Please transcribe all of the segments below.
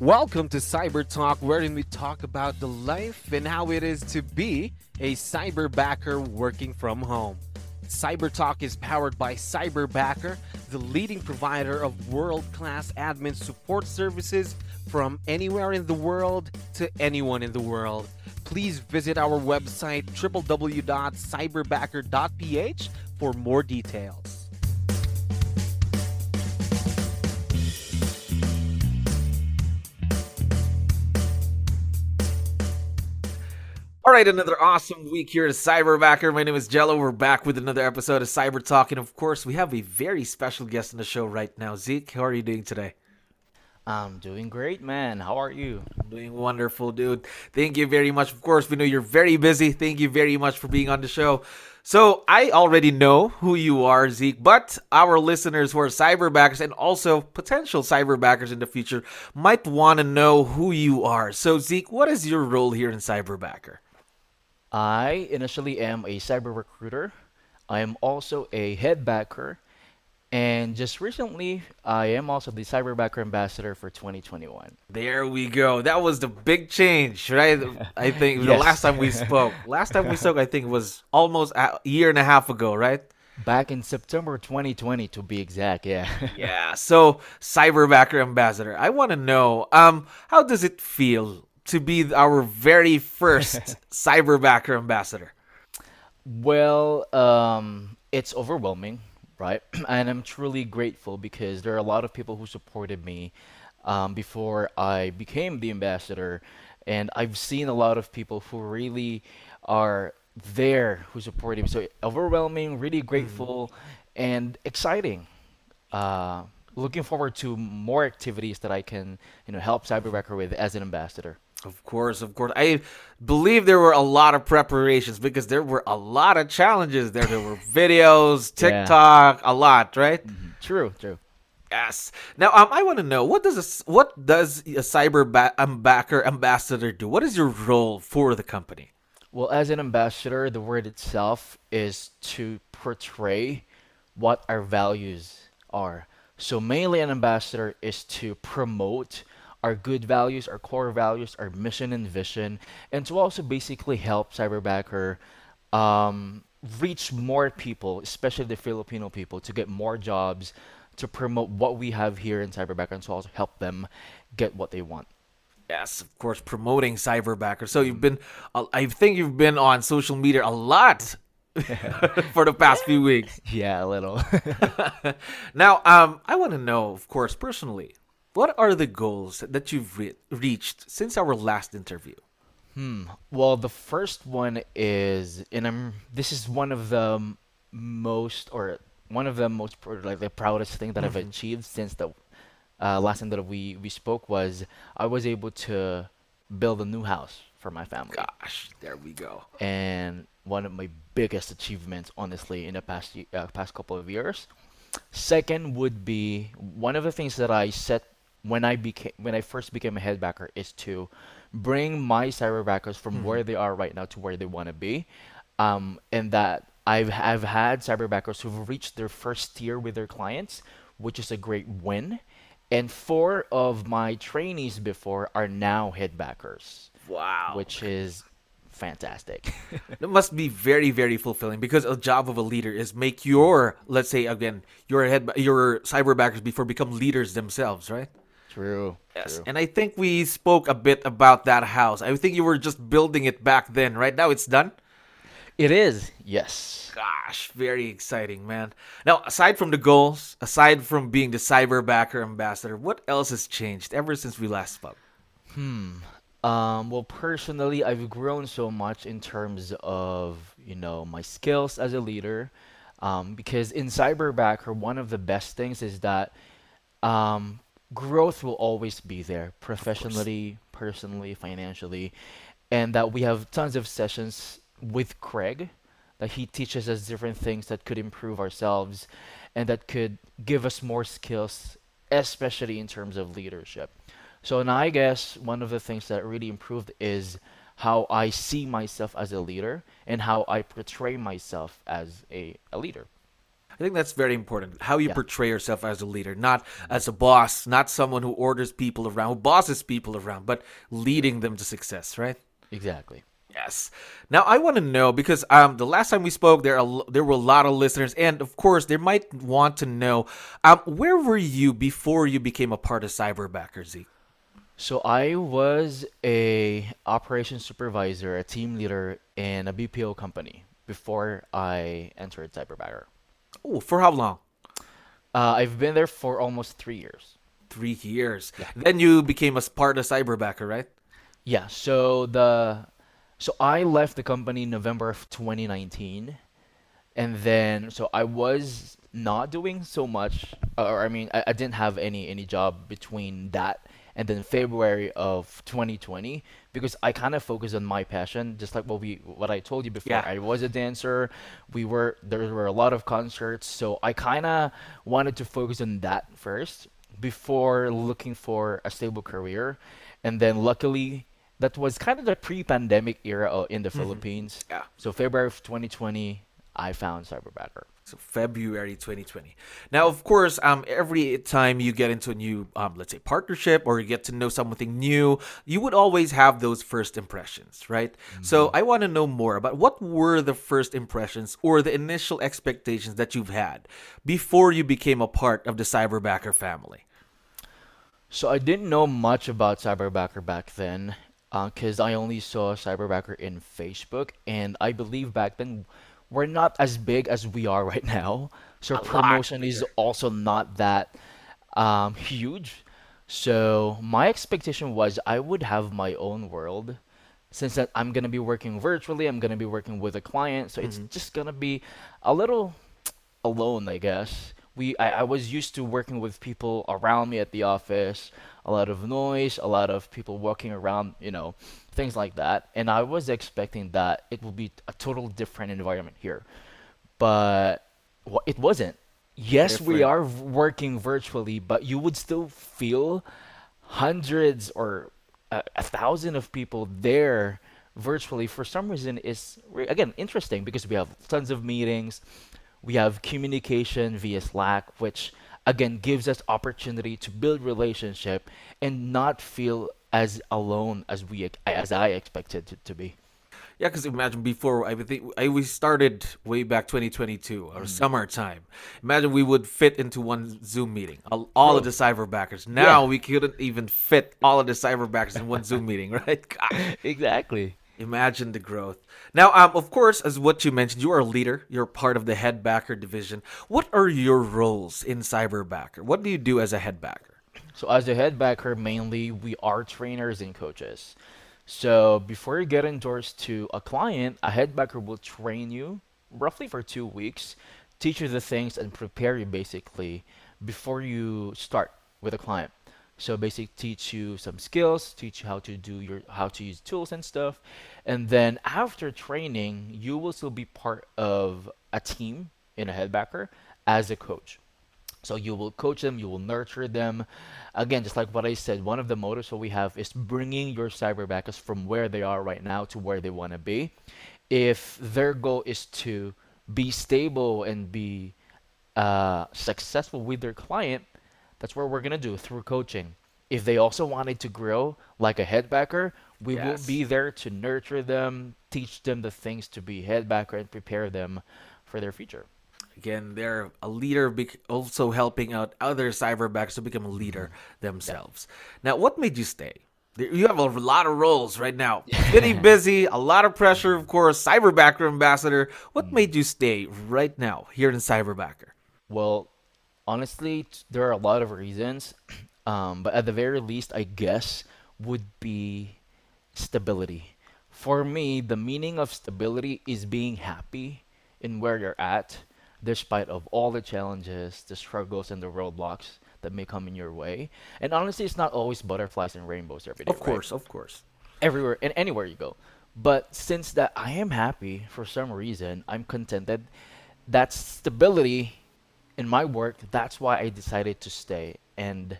Welcome to Cyber Talk, wherein we talk about the life and how it is to be a cyberbacker working from home. Cyber Talk is powered by Cyberbacker, the leading provider of world class admin support services from anywhere in the world to anyone in the world. Please visit our website www.cyberbacker.ph for more details. All right, another awesome week here at Cyberbacker. My name is Jello. We're back with another episode of Cyber Talk. And of course, we have a very special guest on the show right now. Zeke, how are you doing today? I'm doing great, man. How are you? Doing wonderful, dude. Thank you very much. Of course, we know you're very busy. Thank you very much for being on the show. So, I already know who you are, Zeke, but our listeners who are cyberbackers and also potential cyberbackers in the future might want to know who you are. So, Zeke, what is your role here in Cyberbacker? I initially am a cyber recruiter. I am also a head backer. And just recently, I am also the Cyberbacker Ambassador for 2021. There we go. That was the big change, right? I think the last time we spoke. Last time we spoke, I think was almost a year and a half ago, right? Back in September 2020, to be exact, yeah. Yeah. So, Cyberbacker Ambassador, I want to know, um, how does it feel to be our very first Cyberbacker Ambassador? Well, um, it's overwhelming, right? And I'm truly grateful because there are a lot of people who supported me um, before I became the ambassador, and I've seen a lot of people who really are there who supported me. So overwhelming, really grateful, and exciting. Uh, looking forward to more activities that I can, you know, help Cyberbacker with as an ambassador. Of course, of course. I believe there were a lot of preparations because there were a lot of challenges there. There were videos, Yeah. TikTok, a lot, right? True, true. Yes. Now, um, I want to know what does a what does a cyber ba- backer ambassador do? What is your role for the company? Well, as an ambassador, the word itself is to portray what our values are. So, mainly, an ambassador is to promote our good values, our core values, our mission and vision, and to also basically help Cyberbacker um, reach more people, especially the Filipino people, to get more jobs, to promote what we have here in Cyberbacker, and to also help them get what they want. Yes, of course, promoting cyberbacker. So you've been, uh, I think you've been on social media a lot for the past few weeks. Yeah, a little. now, um, I want to know, of course, personally, what are the goals that you've re- reached since our last interview? Well, the first one is, and I'm. This is one of the most, or one of the most, like the proudest thing that I've achieved since the uh, last time that we we spoke was I was able to build a new house for my family, Gosh, there we go. and one of my biggest achievements, honestly, in the past uh, past couple of years. Second would be one of the things that I set when I became when I first became a headbacker is to bring my cyberbackers from where they are right now to where they want to be, um, and that I've I've had cyberbackers who've reached their first tier with their clients, which is a great win, and four of my trainees before are now headbackers, Wow. which is fantastic. It must be very, very fulfilling because a job of a leader is make your, let's say again, your head, your cyberbackers before become leaders themselves, right? True. Yes. True. And I think we spoke a bit about that house. I think you were just building it back then, right? Now it's done. It is. Yes. Gosh, very exciting, man. Now, aside from the goals, aside from being the cyberbacker ambassador, what else has changed ever since we last spoke? Um, well, personally, I've grown so much in terms of, you know, my skills as a leader. Um, because in Cyberbacker, one of the best things is that um, growth will always be there, professionally, personally, financially, and that we have tons of sessions with Craig that he teaches us different things that could improve ourselves and that could give us more skills, especially in terms of leadership. So, and I guess one of the things that really improved is how I see myself as a leader and how I portray myself as a, a leader. I think that's very important. How you Yeah. portray yourself as a leader, not as a boss, not someone who orders people around, who bosses people around, but leading them to success, right? Exactly. Yes. Now I want to know because um the last time we spoke there are, there were a lot of listeners and of course they might want to know um where were you before you became a part of Cyberbacker Zeke? So I was a operations supervisor, a team leader in a BPO company before I entered Cyberbacker. Oh, for how long? Uh, I've been there for almost three years. Three years. Then you became a part of Cyberbacker, right? Yeah, so the so I left the company in November of 2019 and then so I was not doing so much or I mean I, I didn't have any any job between that and then February of 2020 because I kind of focused on my passion just like what we what I told you before. Yeah. I was a dancer. We were there were a lot of concerts. So I kind of wanted to focus on that first before looking for a stable career. And then luckily that was kind of the pre-pandemic era uh, in the Philippines. Yeah. so February of 2020 I found Cyberbacker So February 2020. Now, of course, um, every time you get into a new, um, let's say, partnership or you get to know something new, you would always have those first impressions, right? So I want to know more about what were the first impressions or the initial expectations that you've had before you became a part of the Cyberbacker family. So I didn't know much about Cyberbacker back then, because I only saw Cyberbacker in Facebook, and I believe back then we're not as big as we are right now. So lot promotion is also not that um, huge. So my expectation was I would have my own world. Since that I'm gonna be working virtually, I'm gonna be working with a client, so it's just gonna be a little alone, I guess. We I, I was used to working with people around me at the office, a lot of noise, a lot of people walking around, you know, things like that. And I was expecting that it would be a total different environment here. But wa- it wasn't. Yes, we are working virtually, but you would still feel hundreds or a, a thousand of people there virtually for some reason is again interesting because we have tons of meetings we have communication via slack which again gives us opportunity to build relationship and not feel as alone as we as i expected to, to be Yeah, because imagine before I think I we started way back 2022 or mm. summertime. Imagine we would fit into one Zoom meeting, all, all of the cyberbackers. Now we couldn't even fit all of the cyber cyberbackers in one Zoom meeting, right? God, exactly imagine the growth. Now, um, of course, as what you mentioned, you are a leader. You're part of the head backer division. What are your roles in cyberbacker? What do you do as a head backer? So as a head backer, mainly we are trainers and coaches. So before you get endorsed to a client, a head backer will train you roughly for two weeks, teach you the things and prepare you basically before you start with a client. So basically teach you some skills, teach you how to do your how to use tools and stuff. And then after training, you will still be part of a team in a headbacker as a coach. So you will coach them, you will nurture them. Again, just like what I said, one of the motives that we have is bringing your cyberbackers from where they are right now to where they want to be. If their goal is to be stable and be uh, successful with their client, that's what we're gonna do through coaching. If they also wanted to grow like a head backer, we will be there to nurture them, teach them the things to be headbacker, and prepare them for their future. Again, they're a leader, bec- also helping out other cyberbackers to become a leader mm-hmm. themselves. Now, what made you stay? You have a lot of roles right now. Pretty busy, a lot of pressure, of course. Cyberbacker ambassador. What mm. made you stay right now here in Cyberbacker? Well, honestly, there are a lot of reasons, um, but at the very least, I guess would be stability. For me, the meaning of stability is being happy in where you're at, despite of all the challenges, the struggles, and the roadblocks that may come in your way. And honestly, it's not always butterflies and rainbows every day. Of right? course, of course. everywhere and anywhere you go. But since that I am happy for some reason, I'm contented. That stability in my work, that's why I decided to stay. And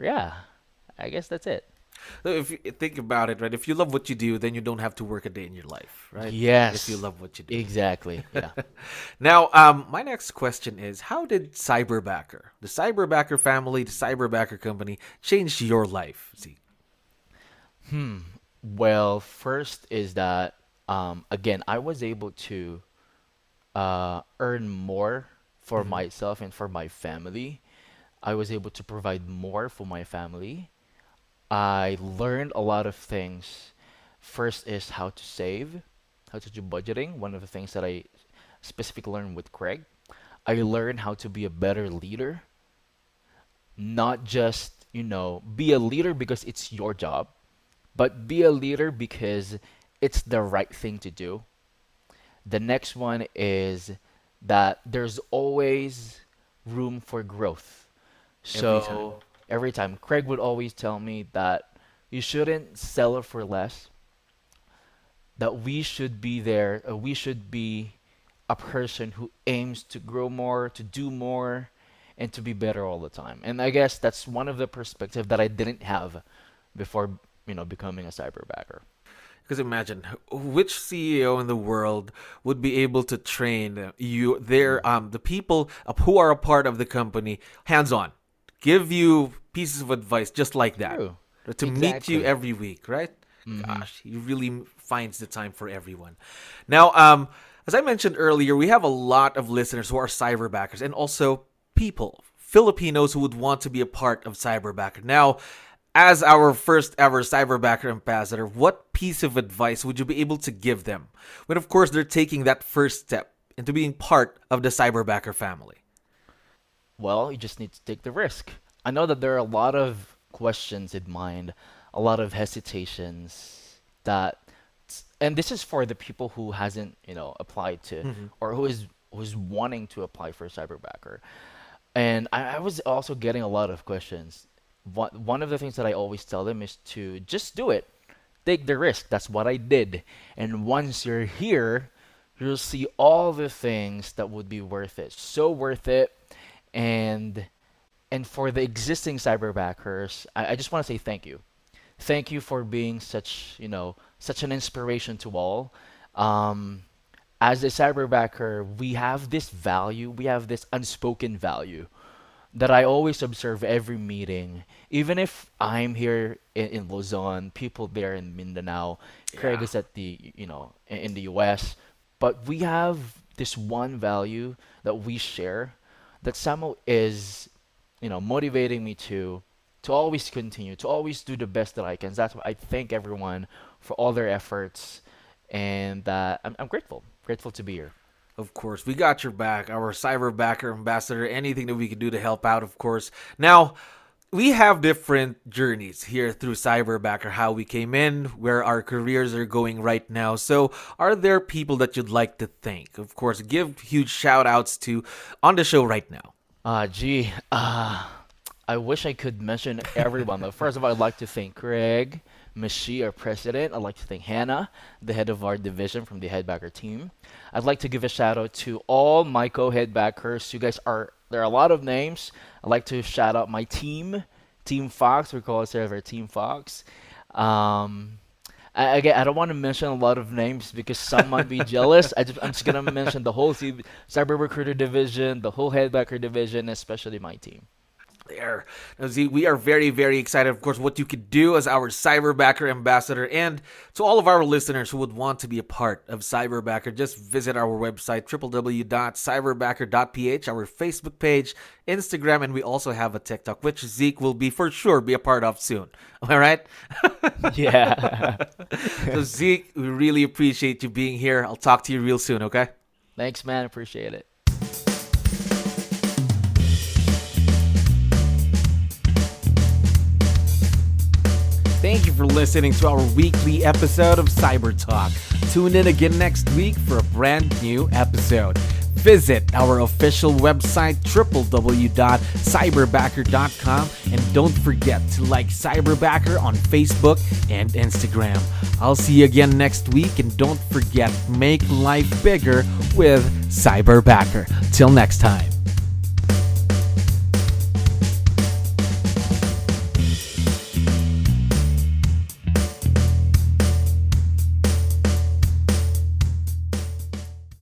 yeah, I guess that's it. So if you think about it, right? If you love what you do, then you don't have to work a day in your life, right? Yes. If you love what you do. Exactly. Yeah. Now, um, my next question is: How did Cyberbacker, the Cyberbacker family, the Cyberbacker company, change your life? See, Hmm. Well, first is that um, again, I was able to uh, earn more for mm-hmm. myself and for my family. I was able to provide more for my family. I learned a lot of things. First is how to save, how to do budgeting. One of the things that I specifically learned with Craig. I learned how to be a better leader, not just, you know, be a leader because it's your job, but be a leader because it's the right thing to do. The next one is that there's always room for growth. Every time. So every time, Craig would always tell me that you shouldn't settle for less, that we should be there, uh, we should be a person who aims to grow more, to do more, and to be better all the time. And I guess that's one of the perspective that I didn't have before, you know, becoming a cyberbacker. Because imagine which CEO in the world would be able to train you, their um, the people who are a part of the company, hands on, give you pieces of advice just like that, True. to meet you Mm-hmm. every week, right? Gosh, he really finds the time for everyone. Now, um, as I mentioned earlier, we have a lot of listeners who are cyberbackers and also people, Filipinos who would want to be a part of Cyberbacker. Now, as our first ever Cyberbacker ambassador, what piece of advice would you be able to give them when, of course, they're taking that first step into being part of the Cyberbacker family? Well, you just need to take the risk. I know that there are a lot of questions in mind, a lot of hesitations that and this is for the people who hasn't, you know, applied to mm-hmm. or who is who's wanting to apply for cyberbacker. And I, I was also getting a lot of questions. One of the things that I always tell them is to just do it. Take the risk. That's what I did. And once you're here, you'll see all the things that would be worth it. So worth it. And and for the existing cyberbackers, I, I just want to say thank you. Thank you for being such, you know, such an inspiration to all. Um, as a cyberbacker, we have this value, we have this unspoken value that I always observe every meeting. Even if I'm here in, in Luzon, people there in Mindanao, Craig Yeah. is at the, you know, in, in the US, but we have this one value that we share that somehow is, you know, motivating me to to always continue, to always do the best that I can. That's why I thank everyone for all their efforts, and uh, I'm, I'm grateful, grateful to be here. Of course, we got your back, our cyberbacker ambassador. Anything that we can do to help out, of course. Now, we have different journeys here through cyberbacker. How we came in, where our careers are going right now. So, are there people that you'd like to thank? Of course, give huge shout outs to on the show right now. Ah, gee, uh, I wish I could mention everyone. But first of all, I'd like to thank Craig, Mishi, our president. I'd like to thank Hannah, the head of our division from the headbacker team. I'd like to give a shout out to all my co-headbackers. You guys are there are a lot of names. I'd like to shout out my team, Team Fox. We call ourselves our Team Fox. Um, I, again, I don't want to mention a lot of names because some might be jealous. I just, I'm just gonna mention the whole team, cyber recruiter division, the whole headbacker division, especially my team. There. Now, Z, we are very, very excited, of course, what you could do as our Cyberbacker ambassador. And to all of our listeners who would want to be a part of Cyberbacker, just visit our website, www.cyberbacker.ph, our Facebook page, Instagram, and we also have a TikTok, which Zeke will be for sure be a part of soon. All right? Yeah. so, Zeke, we really appreciate you being here. I'll talk to you real soon, okay? Thanks, man. Appreciate it. You for listening to our weekly episode of Cyber Talk. Tune in again next week for a brand new episode. Visit our official website, www.cyberbacker.com, and don't forget to like Cyberbacker on Facebook and Instagram. I'll see you again next week, and don't forget, make life bigger with Cyberbacker. Till next time.